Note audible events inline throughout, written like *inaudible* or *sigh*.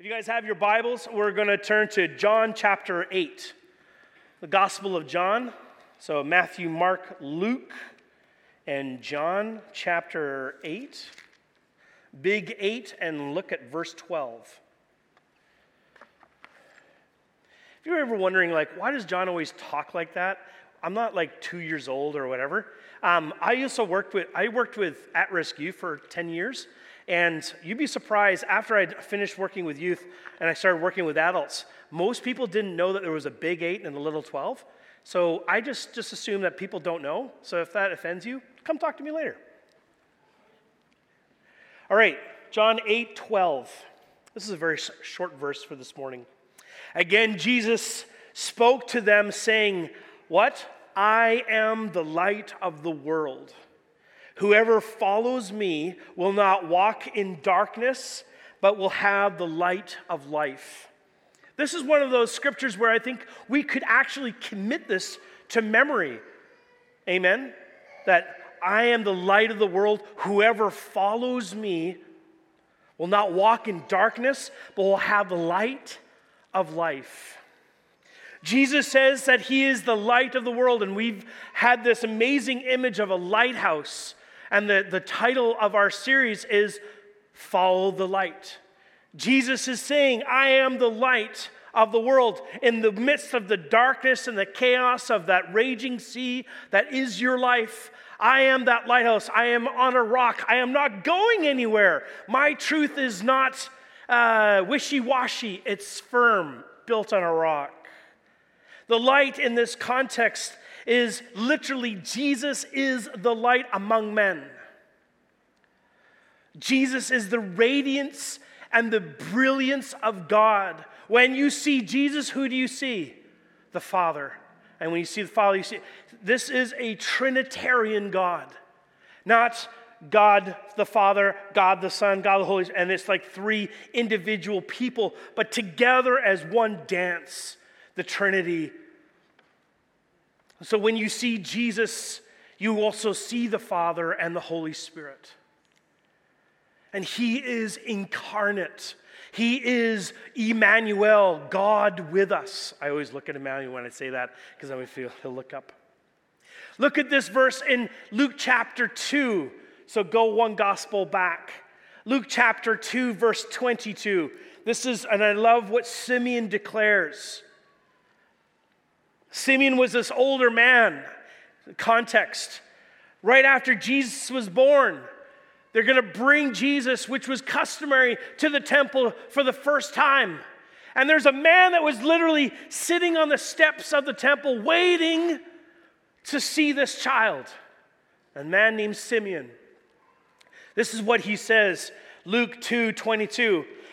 If you guys have your Bibles, we're going to turn to John chapter 8, the Gospel of John. So Matthew, Mark, Luke, and John chapter 8. Big 8, and look at verse 12. If you're ever wondering, like, why does John always talk like that? I'm not like two years old or whatever. Um, I used to work with, I worked with at-risk youth for 10 years. And you'd be surprised after I finished working with youth and I started working with adults, most people didn't know that there was a big eight and a little 12. So I just, just assume that people don't know. So if that offends you, come talk to me later. All right, John 8 12. This is a very short verse for this morning. Again, Jesus spoke to them, saying, What? I am the light of the world. Whoever follows me will not walk in darkness, but will have the light of life. This is one of those scriptures where I think we could actually commit this to memory. Amen? That I am the light of the world. Whoever follows me will not walk in darkness, but will have the light of life. Jesus says that he is the light of the world, and we've had this amazing image of a lighthouse and the, the title of our series is Follow the Light. Jesus is saying, I am the light of the world. In the midst of the darkness and the chaos of that raging sea that is your life, I am that lighthouse. I am on a rock. I am not going anywhere. My truth is not uh, wishy washy, it's firm, built on a rock. The light in this context is literally Jesus is the light among men. Jesus is the radiance and the brilliance of God. When you see Jesus, who do you see? The Father. And when you see the Father, you see this is a Trinitarian God, not God the Father, God the Son, God the Holy Spirit, and it's like three individual people, but together as one dance, the Trinity so when you see Jesus, you also see the Father and the Holy Spirit. And He is incarnate. He is Emmanuel, God with us. I always look at Emmanuel when I say that because I feel he'll look up. Look at this verse in Luke chapter 2. So go one gospel back. Luke chapter 2, verse 22. This is, and I love what Simeon declares. Simeon was this older man. Context. Right after Jesus was born, they're going to bring Jesus, which was customary, to the temple for the first time. And there's a man that was literally sitting on the steps of the temple waiting to see this child. A man named Simeon. This is what he says, Luke 2 22.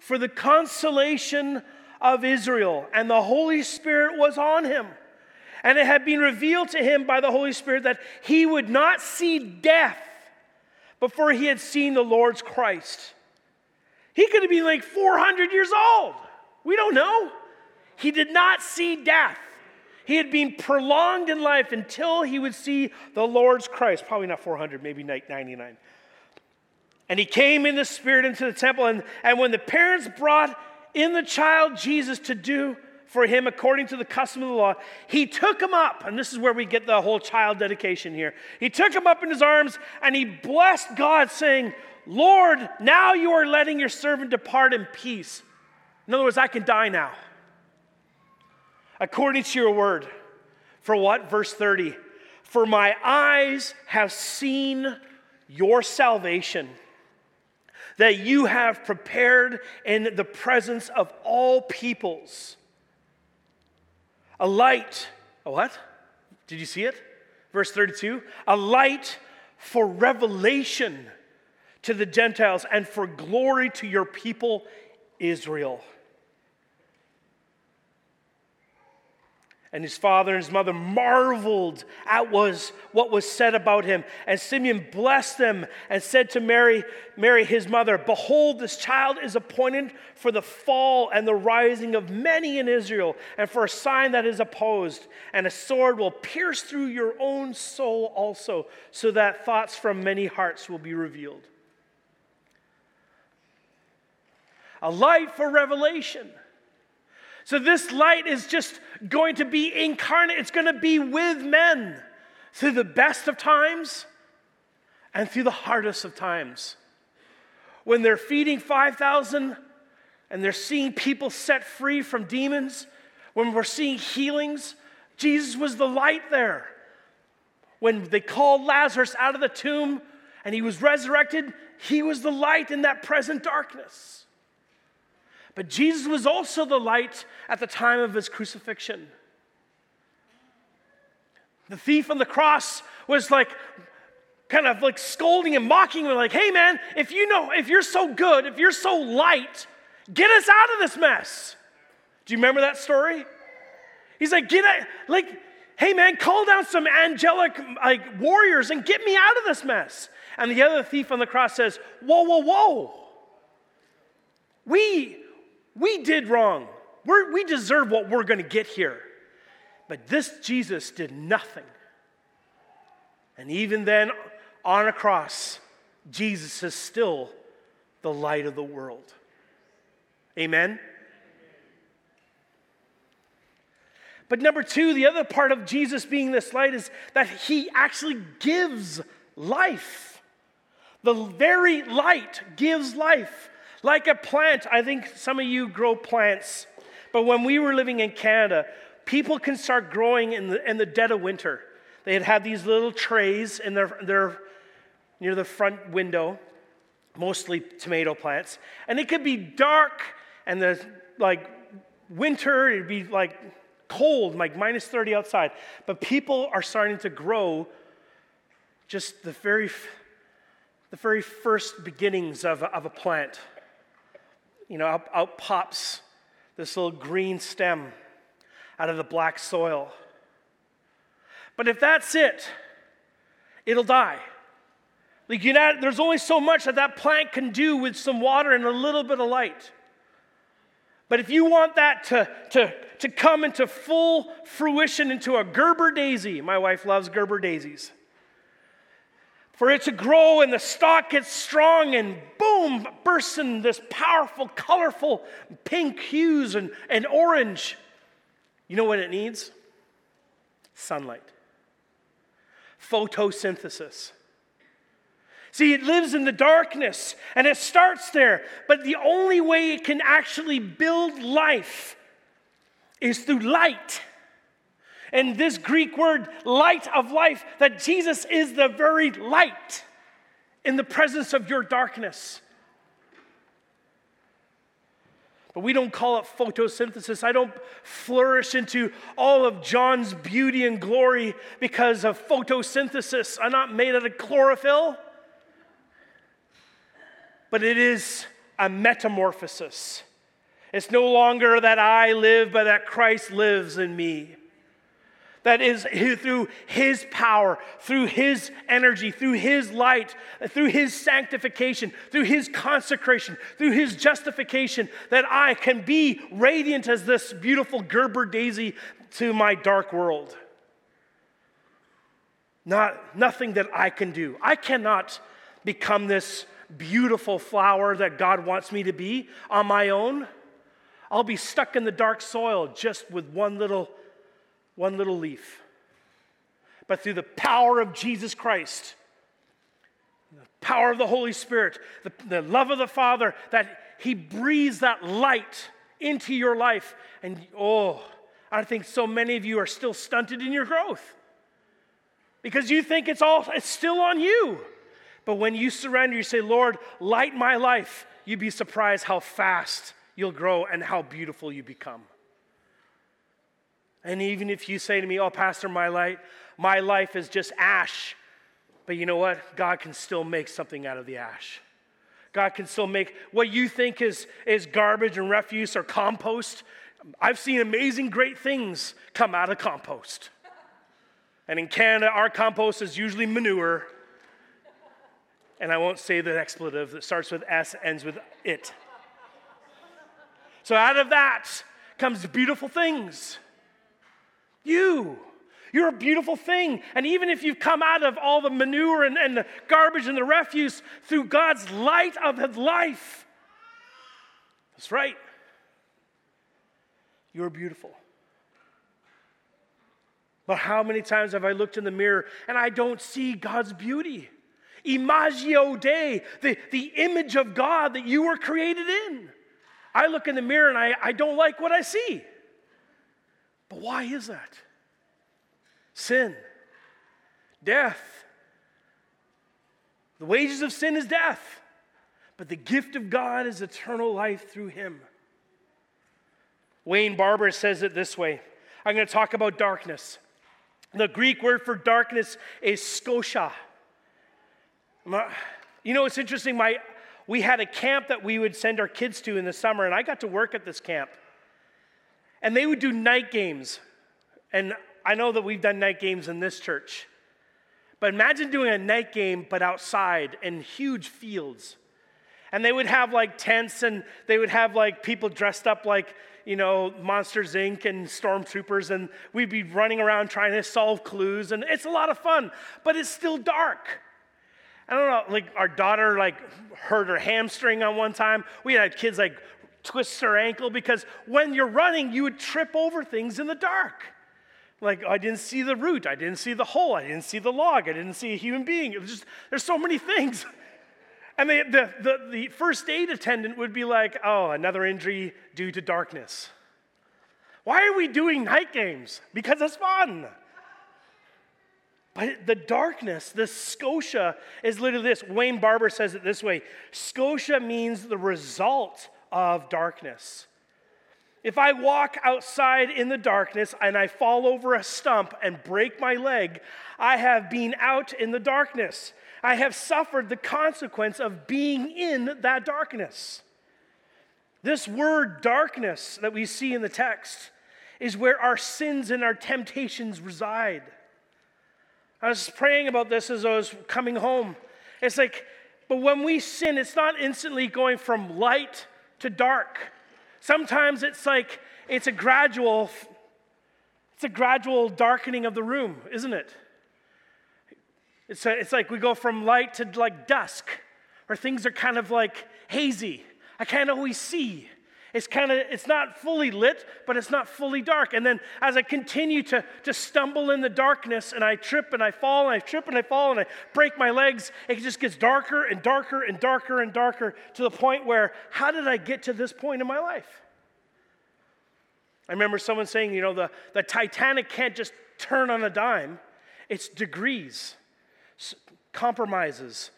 for the consolation of Israel, and the Holy Spirit was on him. And it had been revealed to him by the Holy Spirit that he would not see death before he had seen the Lord's Christ. He could have been like 400 years old. We don't know. He did not see death. He had been prolonged in life until he would see the Lord's Christ. Probably not 400, maybe 99. And he came in the spirit into the temple. And, and when the parents brought in the child Jesus to do for him according to the custom of the law, he took him up. And this is where we get the whole child dedication here. He took him up in his arms and he blessed God, saying, Lord, now you are letting your servant depart in peace. In other words, I can die now. According to your word. For what? Verse 30. For my eyes have seen your salvation that you have prepared in the presence of all peoples. A light, a what? Did you see it? Verse 32 a light for revelation to the Gentiles and for glory to your people, Israel. And his father and his mother marveled at was what was said about him. And Simeon blessed them and said to Mary, Mary, his mother, Behold, this child is appointed for the fall and the rising of many in Israel, and for a sign that is opposed. And a sword will pierce through your own soul also, so that thoughts from many hearts will be revealed. A light for revelation. So, this light is just going to be incarnate, it's going to be with men through the best of times and through the hardest of times. When they're feeding 5,000 and they're seeing people set free from demons, when we're seeing healings, Jesus was the light there. When they called Lazarus out of the tomb and he was resurrected, he was the light in that present darkness. But Jesus was also the light at the time of his crucifixion. The thief on the cross was like, kind of like scolding and mocking him, like, hey man, if you know, if you're so good, if you're so light, get us out of this mess. Do you remember that story? He's like, get out, like, hey man, call down some angelic like warriors and get me out of this mess. And the other thief on the cross says, whoa, whoa, whoa. We we did wrong. We're, we deserve what we're going to get here. But this Jesus did nothing. And even then, on a cross, Jesus is still the light of the world. Amen? But number two, the other part of Jesus being this light is that he actually gives life. The very light gives life. Like a plant, I think some of you grow plants, but when we were living in Canada, people can start growing in the, in the dead of winter. They had had these little trays in their, their, near the front window, mostly tomato plants, and it could be dark and the like winter, it'd be like cold, like minus 30 outside. But people are starting to grow just the very, the very first beginnings of, of a plant you know, out, out pops this little green stem out of the black soil. But if that's it, it'll die. Like you know, there's only so much that that plant can do with some water and a little bit of light. But if you want that to, to, to come into full fruition into a Gerber daisy, my wife loves Gerber daisies for it to grow and the stalk gets strong and boom, bursts in this powerful, colorful pink hues and, and orange. You know what it needs? Sunlight. Photosynthesis. See, it lives in the darkness and it starts there, but the only way it can actually build life is through light. And this Greek word, light of life, that Jesus is the very light in the presence of your darkness. But we don't call it photosynthesis. I don't flourish into all of John's beauty and glory because of photosynthesis. I'm not made out of chlorophyll. But it is a metamorphosis. It's no longer that I live, but that Christ lives in me. That is through His power, through His energy, through His light, through His sanctification, through His consecration, through His justification, that I can be radiant as this beautiful Gerber daisy to my dark world. Not, nothing that I can do. I cannot become this beautiful flower that God wants me to be on my own. I'll be stuck in the dark soil just with one little one little leaf. But through the power of Jesus Christ, the power of the Holy Spirit, the, the love of the Father, that He breathes that light into your life. And oh, I think so many of you are still stunted in your growth because you think it's all it's still on you. But when you surrender, you say, Lord, light my life, you'd be surprised how fast you'll grow and how beautiful you become. And even if you say to me, Oh, Pastor, my light, my life is just ash. But you know what? God can still make something out of the ash. God can still make what you think is, is garbage and refuse or compost. I've seen amazing, great things come out of compost. And in Canada, our compost is usually manure. And I won't say the expletive that starts with S, ends with it. So out of that comes beautiful things. You. You're a beautiful thing. And even if you've come out of all the manure and, and the garbage and the refuse through God's light of His life, that's right. You're beautiful. But how many times have I looked in the mirror and I don't see God's beauty? Imago Dei, the, the image of God that you were created in. I look in the mirror and I, I don't like what I see. But why is that? Sin, death. The wages of sin is death, but the gift of God is eternal life through Him. Wayne Barber says it this way I'm going to talk about darkness. The Greek word for darkness is skosha. You know, it's interesting. My, we had a camp that we would send our kids to in the summer, and I got to work at this camp. And they would do night games. And I know that we've done night games in this church. But imagine doing a night game, but outside in huge fields. And they would have like tents and they would have like people dressed up like, you know, Monsters Inc. and stormtroopers. And we'd be running around trying to solve clues. And it's a lot of fun, but it's still dark. I don't know, like our daughter like hurt her hamstring on one time. We had kids like twist her ankle because when you're running, you would trip over things in the dark. Like I didn't see the root, I didn't see the hole, I didn't see the log, I didn't see a human being. It was just there's so many things. *laughs* And the, the, the, the first aid attendant would be like, oh, another injury due to darkness. Why are we doing night games? Because it's fun. But the darkness, the Scotia, is literally this. Wayne Barber says it this way Scotia means the result of darkness. If I walk outside in the darkness and I fall over a stump and break my leg, I have been out in the darkness. I have suffered the consequence of being in that darkness. This word darkness that we see in the text is where our sins and our temptations reside. I was praying about this as I was coming home. It's like, but when we sin, it's not instantly going from light to dark. Sometimes it's like it's a gradual it's a gradual darkening of the room, isn't it? It's, a, it's like we go from light to like dusk, or things are kind of like hazy. I can't always see. It's kind of, it's not fully lit, but it's not fully dark. And then as I continue to, to stumble in the darkness and I trip and I fall and I trip and I fall and I break my legs, it just gets darker and darker and darker and darker to the point where, how did I get to this point in my life? I remember someone saying, you know, the, the Titanic can't just turn on a dime, it's degrees, compromises,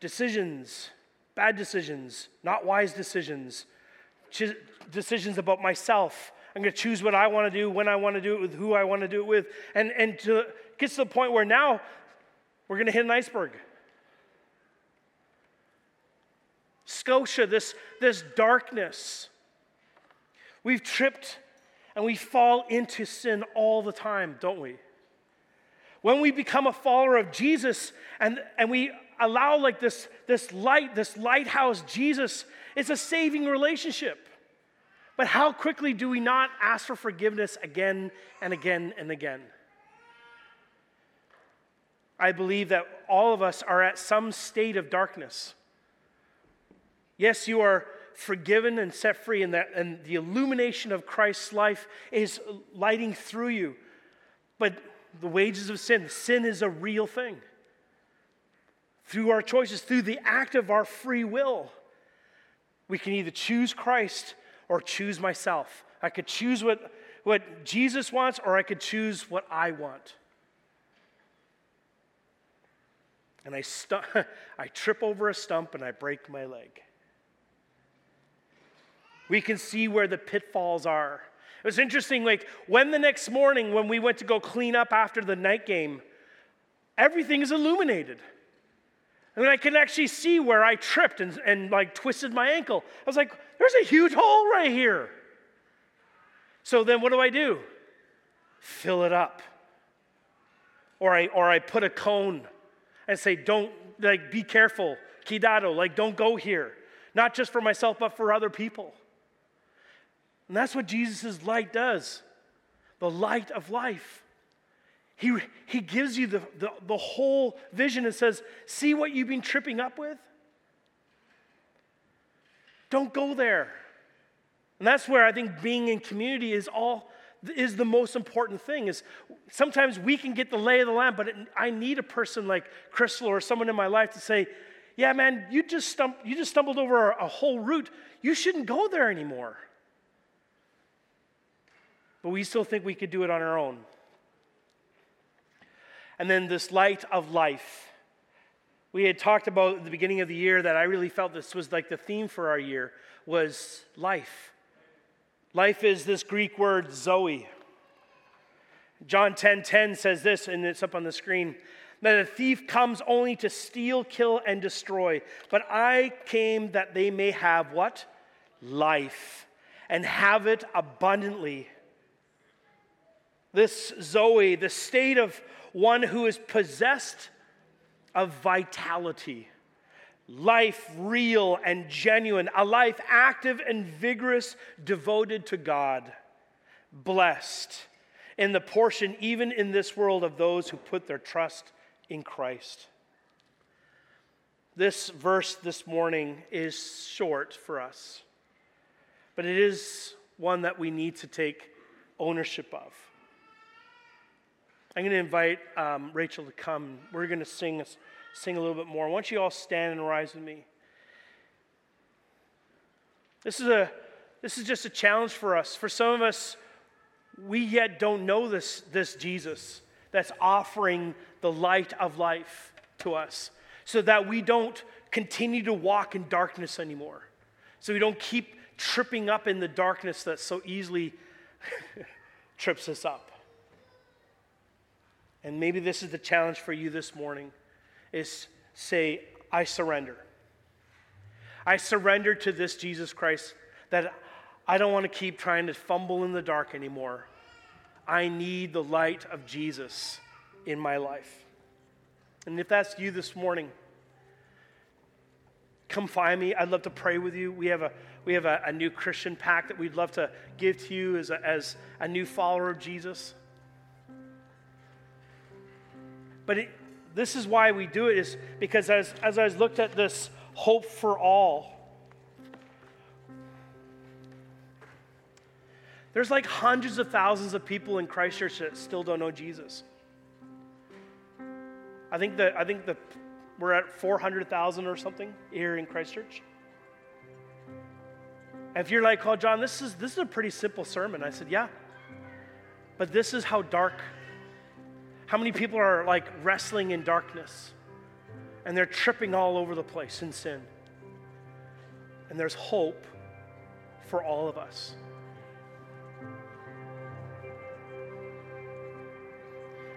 decisions, bad decisions, not wise decisions decisions about myself. I'm going to choose what I want to do, when I want to do it, with who I want to do it with. And, and to, get to the point where now we're going to hit an iceberg. Scotia, this, this darkness. We've tripped and we fall into sin all the time, don't we? When we become a follower of Jesus and, and we allow like this, this light, this lighthouse, Jesus, it's a saving relationship. But how quickly do we not ask for forgiveness again and again and again? I believe that all of us are at some state of darkness. Yes, you are forgiven and set free, and, that, and the illumination of Christ's life is lighting through you. But the wages of sin, sin is a real thing. Through our choices, through the act of our free will, we can either choose Christ or choose myself. I could choose what, what Jesus wants or I could choose what I want. And I, stu- *laughs* I trip over a stump and I break my leg. We can see where the pitfalls are. It was interesting, like when the next morning, when we went to go clean up after the night game, everything is illuminated. Mean, I can actually see where I tripped and, and like twisted my ankle. I was like, there's a huge hole right here. So then what do I do? Fill it up. Or I, or I put a cone and say, don't, like, be careful, cuidado, like, don't go here. Not just for myself, but for other people. And that's what Jesus' light does the light of life. He, he gives you the, the, the whole vision and says, See what you've been tripping up with? Don't go there. And that's where I think being in community is all is the most important thing is sometimes we can get the lay of the land but it, i need a person like crystal or someone in my life to say yeah man you just, stump, you just stumbled over a, a whole route you shouldn't go there anymore but we still think we could do it on our own and then this light of life we had talked about the beginning of the year that i really felt this was like the theme for our year was life Life is this Greek word zoe. John 10:10 10, 10 says this, and it's up on the screen that a thief comes only to steal, kill, and destroy. But I came that they may have what? Life, and have it abundantly. This Zoe, the state of one who is possessed of vitality life real and genuine, a life active and vigorous, devoted to God, blessed in the portion, even in this world, of those who put their trust in Christ. This verse this morning is short for us, but it is one that we need to take ownership of. I'm going to invite um, Rachel to come. We're going to sing sing a little bit more. I want you all stand and rise with me. This is a this is just a challenge for us. For some of us, we yet don't know this, this Jesus that's offering the light of life to us so that we don't continue to walk in darkness anymore. So we don't keep tripping up in the darkness that so easily *laughs* trips us up. And maybe this is the challenge for you this morning is say, I surrender. I surrender to this Jesus Christ that I don't want to keep trying to fumble in the dark anymore. I need the light of Jesus in my life. And if that's you this morning, come find me. I'd love to pray with you. We have a, we have a, a new Christian pack that we'd love to give to you as a, as a new follower of Jesus. But it, this is why we do it, is because as, as I looked at this hope for all, there's like hundreds of thousands of people in Christchurch that still don't know Jesus. I think that I think that we're at 400,000 or something here in Christchurch. And if you're like, "Oh, John, this is this is a pretty simple sermon," I said, "Yeah." But this is how dark how many people are like wrestling in darkness and they're tripping all over the place in sin? And there's hope for all of us.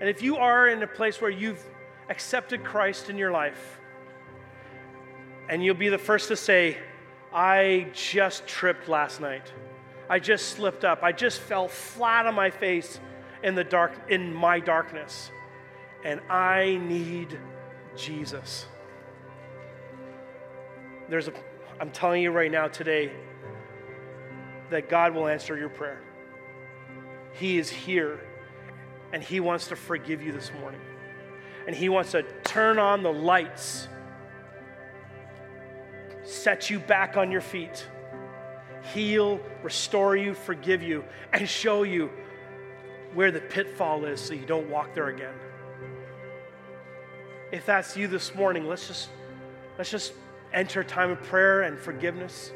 And if you are in a place where you've accepted Christ in your life, and you'll be the first to say, I just tripped last night. I just slipped up. I just fell flat on my face in the dark in my darkness and I need Jesus. There's a I'm telling you right now today that God will answer your prayer. He is here and he wants to forgive you this morning. And he wants to turn on the lights, set you back on your feet, heal, restore you, forgive you, and show you where the pitfall is so you don't walk there again. If that's you this morning, let's just let's just enter a time of prayer and forgiveness.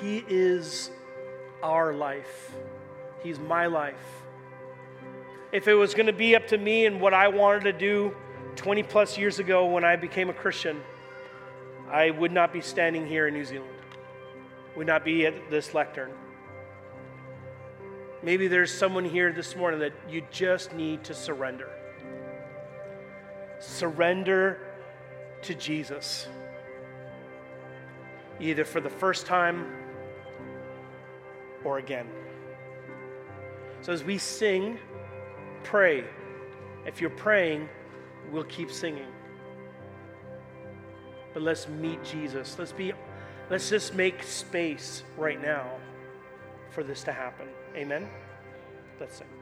He is our life. He's my life. If it was going to be up to me and what I wanted to do 20 plus years ago when I became a Christian, I would not be standing here in New Zealand, would not be at this lectern. Maybe there's someone here this morning that you just need to surrender. Surrender to Jesus. Either for the first time or again. So as we sing, pray. If you're praying, we'll keep singing. But let's meet Jesus. Let's be let's just make space right now for this to happen. Amen. Let's sing.